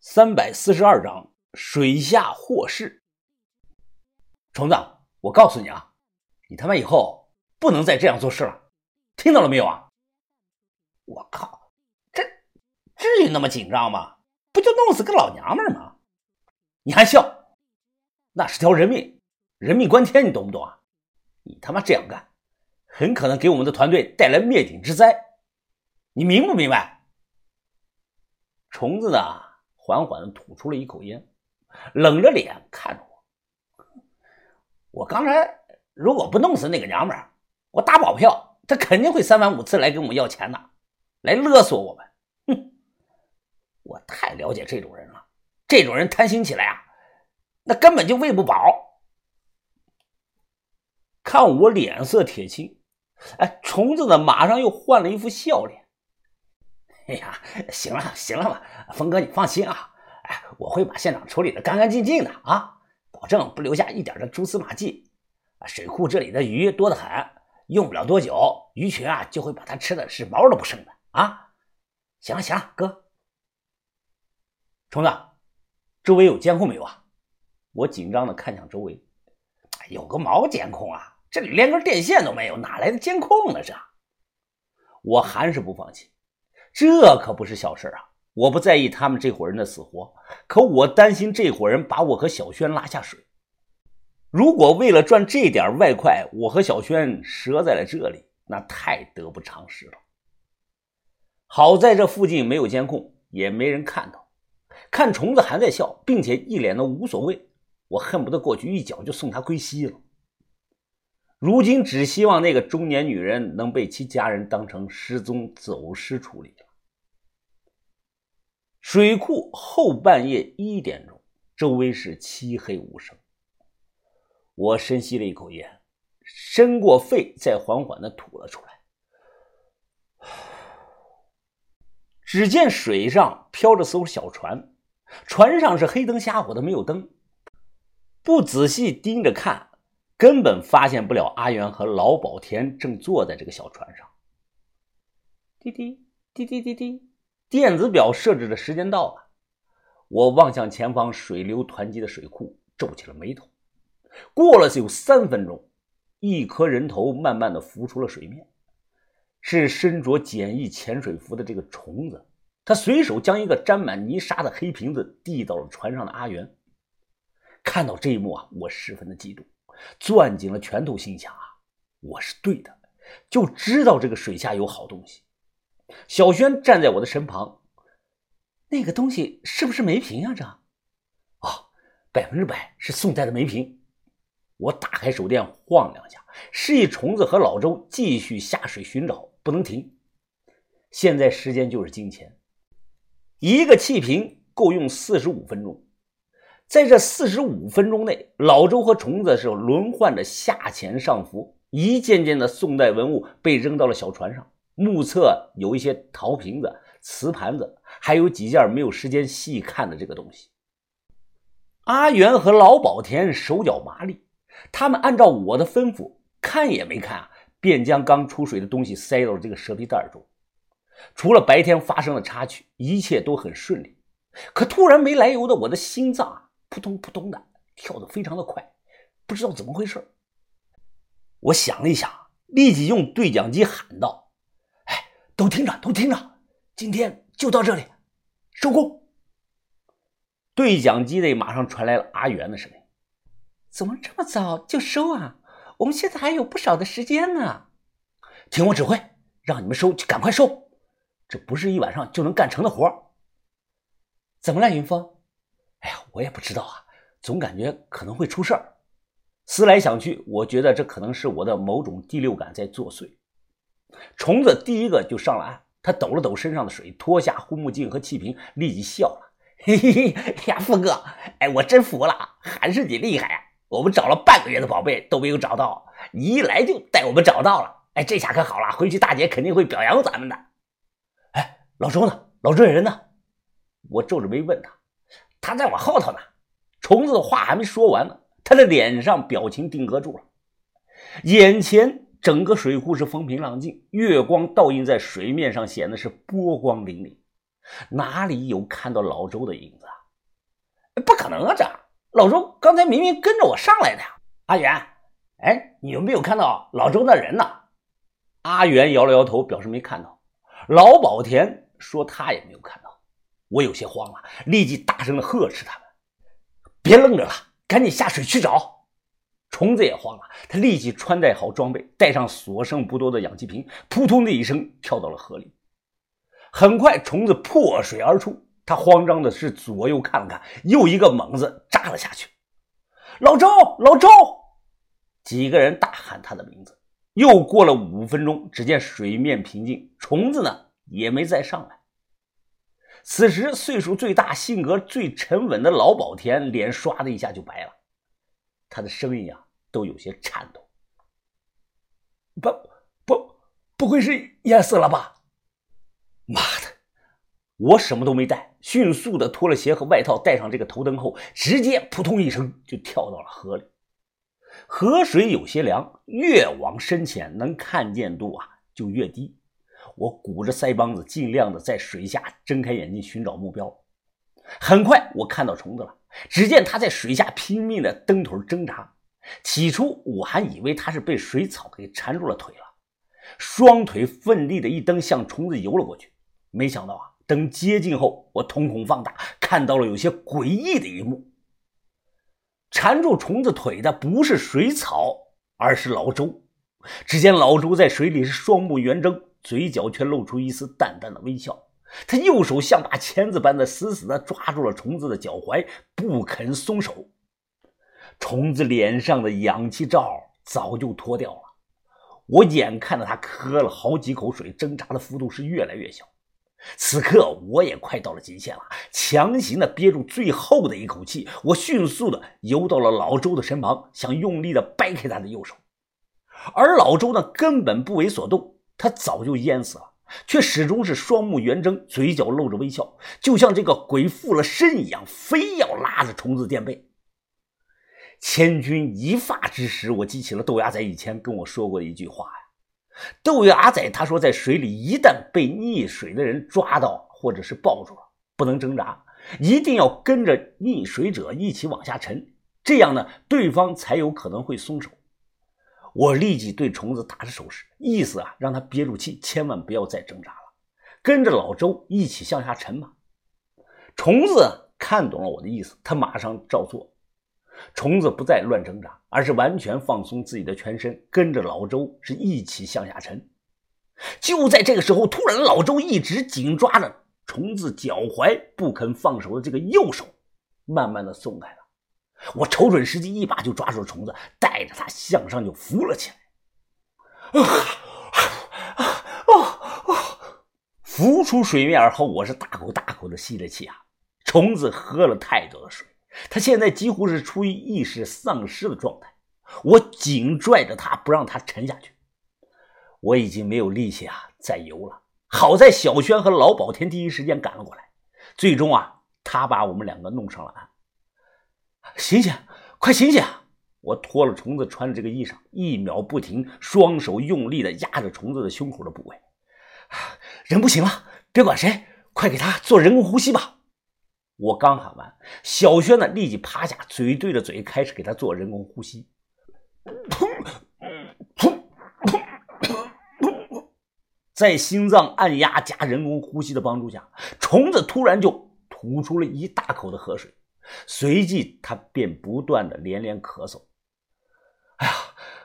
三百四十二章水下祸事。虫子，我告诉你啊，你他妈以后不能再这样做事了，听到了没有啊？我靠，这至于那么紧张吗？不就弄死个老娘们吗？你还笑？那是条人命，人命关天，你懂不懂啊？你他妈这样干，很可能给我们的团队带来灭顶之灾，你明不明白？虫子呢？缓缓的吐出了一口烟，冷着脸看着我。我刚才如果不弄死那个娘们儿，我打保票，他肯定会三番五次来跟我们要钱的，来勒索我们。哼！我太了解这种人了，这种人贪心起来啊，那根本就喂不饱。看我脸色铁青，哎，虫子呢，马上又换了一副笑脸。哎呀，行了行了吧，峰哥你放心啊，哎，我会把现场处理的干干净净的啊，保证不留下一点的蛛丝马迹。水库这里的鱼多得很，用不了多久，鱼群啊就会把它吃的是毛都不剩的啊。行了行了，哥，虫子，周围有监控没有啊？我紧张的看向周围，有个毛监控啊，这里连根电线都没有，哪来的监控呢？这，我还是不放弃。这可不是小事啊！我不在意他们这伙人的死活，可我担心这伙人把我和小轩拉下水。如果为了赚这点外快，我和小轩折在了这里，那太得不偿失了。好在这附近没有监控，也没人看到。看虫子还在笑，并且一脸的无所谓，我恨不得过去一脚就送他归西了。如今只希望那个中年女人能被其家人当成失踪走失处理了。水库后半夜一点钟，周围是漆黑无声。我深吸了一口烟，伸过肺，再缓缓的吐了出来。只见水上飘着艘小船，船上是黑灯瞎火的，没有灯。不仔细盯着看，根本发现不了阿元和老保田正坐在这个小船上。滴滴滴滴滴滴。电子表设置的时间到了，我望向前方水流湍急的水库，皱起了眉头。过了有三分钟，一颗人头慢慢的浮出了水面，是身着简易潜水服的这个虫子。他随手将一个沾满泥沙的黑瓶子递到了船上的阿元。看到这一幕啊，我十分的激动，攥紧了拳头，心想啊，我是对的，就知道这个水下有好东西。小轩站在我的身旁，那个东西是不是梅瓶啊？这，啊，百分之百是宋代的梅瓶。我打开手电，晃两下，示意虫子和老周继续下水寻找，不能停。现在时间就是金钱，一个气瓶够用四十五分钟。在这四十五分钟内，老周和虫子是轮换着下潜上浮，一件件的宋代文物被扔到了小船上。目测有一些陶瓶子、瓷盘子，还有几件没有时间细看的这个东西。阿元和老宝田手脚麻利，他们按照我的吩咐，看也没看啊，便将刚出水的东西塞到了这个蛇皮袋中。除了白天发生的插曲，一切都很顺利。可突然没来由的，我的心脏啊，扑通扑通的跳得非常的快，不知道怎么回事。我想了一想，立即用对讲机喊道。哎都听着，都听着，今天就到这里，收工。对讲机内马上传来了阿元的声音：“怎么这么早就收啊？我们现在还有不少的时间呢。”听我指挥，让你们收就赶快收，这不是一晚上就能干成的活怎么了，云峰？哎呀，我也不知道啊，总感觉可能会出事儿。思来想去，我觉得这可能是我的某种第六感在作祟。虫子第一个就上了岸，他抖了抖身上的水，脱下护目镜和气瓶，立即笑了：“ 嘿嘿嘿哎呀，富哥，哎，我真服了，还是你厉害！我们找了半个月的宝贝都没有找到，你一来就带我们找到了。哎，这下可好了，回去大姐肯定会表扬咱们的。哎，老周呢？老周人呢？我皱着眉问他，他在我后头呢。虫子的话还没说完呢，他的脸上表情定格住了，眼前。整个水库是风平浪静，月光倒映在水面上，显得是波光粼粼。哪里有看到老周的影子啊？不可能啊！这老周刚才明明跟着我上来的呀。阿元，哎，你有没有看到老周那人呢？阿元摇了摇头，表示没看到。老宝田说他也没有看到。我有些慌了，立即大声的呵斥他们：“别愣着了，赶紧下水去找！”虫子也慌了，他立即穿戴好装备，带上所剩不多的氧气瓶，扑通的一声跳到了河里。很快，虫子破水而出，他慌张的是左右看了看，又一个猛子扎了下去。老周，老周！几个人大喊他的名字。又过了五分钟，只见水面平静，虫子呢也没再上来。此时，岁数最大、性格最沉稳的老保田脸唰的一下就白了，他的声音啊都有些颤抖。不不，不会是淹死了吧？妈的！我什么都没带，迅速的脱了鞋和外套，戴上这个头灯后，直接扑通一声就跳到了河里。河水有些凉，越往深浅，能看见度啊就越低。我鼓着腮帮子，尽量的在水下睁开眼睛寻找目标。很快，我看到虫子了。只见它在水下拼命的蹬腿挣扎。起初我还以为它是被水草给缠住了腿了，双腿奋力的一蹬，向虫子游了过去。没想到啊，等接近后，我瞳孔放大，看到了有些诡异的一幕。缠住虫子腿的不是水草，而是老周。只见老周在水里是双目圆睁。嘴角却露出一丝淡淡的微笑，他右手像把钳子般的死死地抓住了虫子的脚踝，不肯松手。虫子脸上的氧气罩早就脱掉了，我眼看着他喝了好几口水，挣扎的幅度是越来越小。此刻我也快到了极限了，强行的憋住最后的一口气，我迅速的游到了老周的身旁，想用力的掰开他的右手，而老周呢，根本不为所动。他早就淹死了，却始终是双目圆睁，嘴角露着微笑，就像这个鬼附了身一样，非要拉着虫子垫背。千钧一发之时，我记起了豆芽仔以前跟我说过的一句话呀。豆芽仔他说，在水里一旦被溺水的人抓到或者是抱住了，不能挣扎，一定要跟着溺水者一起往下沉，这样呢，对方才有可能会松手。我立即对虫子打着手势，意思啊，让他憋住气，千万不要再挣扎了，跟着老周一起向下沉吧。虫子看懂了我的意思，他马上照做。虫子不再乱挣扎，而是完全放松自己的全身，跟着老周是一起向下沉。就在这个时候，突然老周一直紧抓着虫子脚踝不肯放手的这个右手，慢慢的松开。我瞅准时机，一把就抓住了虫子，带着它向上就浮了起来。啊啊啊！浮出水面后，我是大口大口的吸着气啊。虫子喝了太多的水，它现在几乎是处于意识丧失的状态。我紧拽着它，不让它沉下去。我已经没有力气啊，再游了。好在小轩和老宝田第一时间赶了过来，最终啊，他把我们两个弄上了岸。醒醒，快醒醒！我脱了虫子穿的这个衣裳，一秒不停，双手用力的压着虫子的胸口的部位。人不行了，别管谁，快给他做人工呼吸吧！我刚喊完，小轩呢立即趴下，嘴对着嘴开始给他做人工呼吸。在心脏按压加人工呼吸的帮助下，虫子突然就吐出了一大口的河水。随即，他便不断的连连咳嗽。哎呀，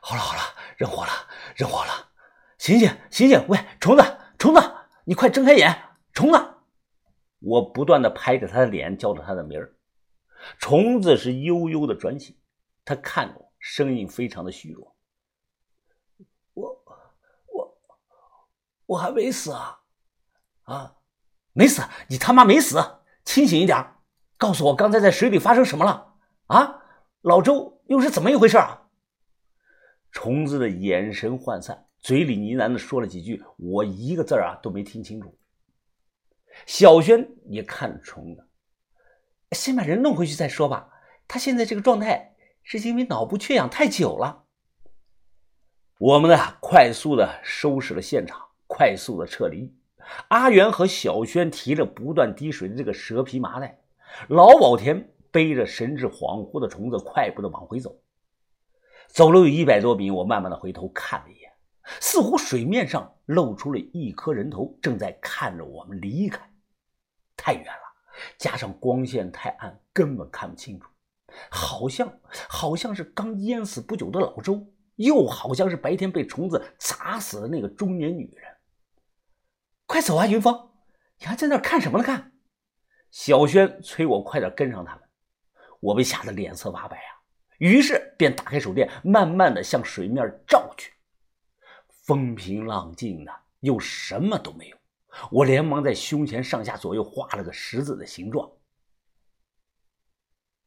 好了好了，人活了，人活了，醒醒醒醒！喂，虫子虫子，你快睁开眼！虫子，我不断的拍着他的脸，叫着他的名儿。虫子是悠悠的转醒，他看着我，声音非常的虚弱。我我我还没死啊！啊，没死？你他妈没死！清醒一点！告诉我，刚才在水里发生什么了？啊，老周又是怎么一回事啊？虫子的眼神涣散，嘴里呢喃的说了几句，我一个字啊都没听清楚。小轩也看着虫子，先把人弄回去再说吧。他现在这个状态是因为脑部缺氧太久了。我们呢，快速的收拾了现场，快速的撤离。阿元和小轩提着不断滴水的这个蛇皮麻袋，老宝田背着神志恍惚的虫子，快步的往回走。走了有一百多米，我慢慢的回头看了一眼，似乎水面上露出了一颗人头，正在看着我们离开。太远了，加上光线太暗，根本看不清楚。好像好像是刚淹死不久的老周，又好像是白天被虫子砸死的那个中年女人。快走啊，云峰！你还在那看什么呢？看！小轩催我快点跟上他们。我被吓得脸色发白啊，于是便打开手电，慢慢的向水面照去。风平浪静的，又什么都没有。我连忙在胸前上下左右画了个十字的形状。